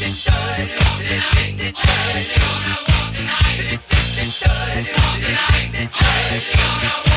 Gonna walk the night.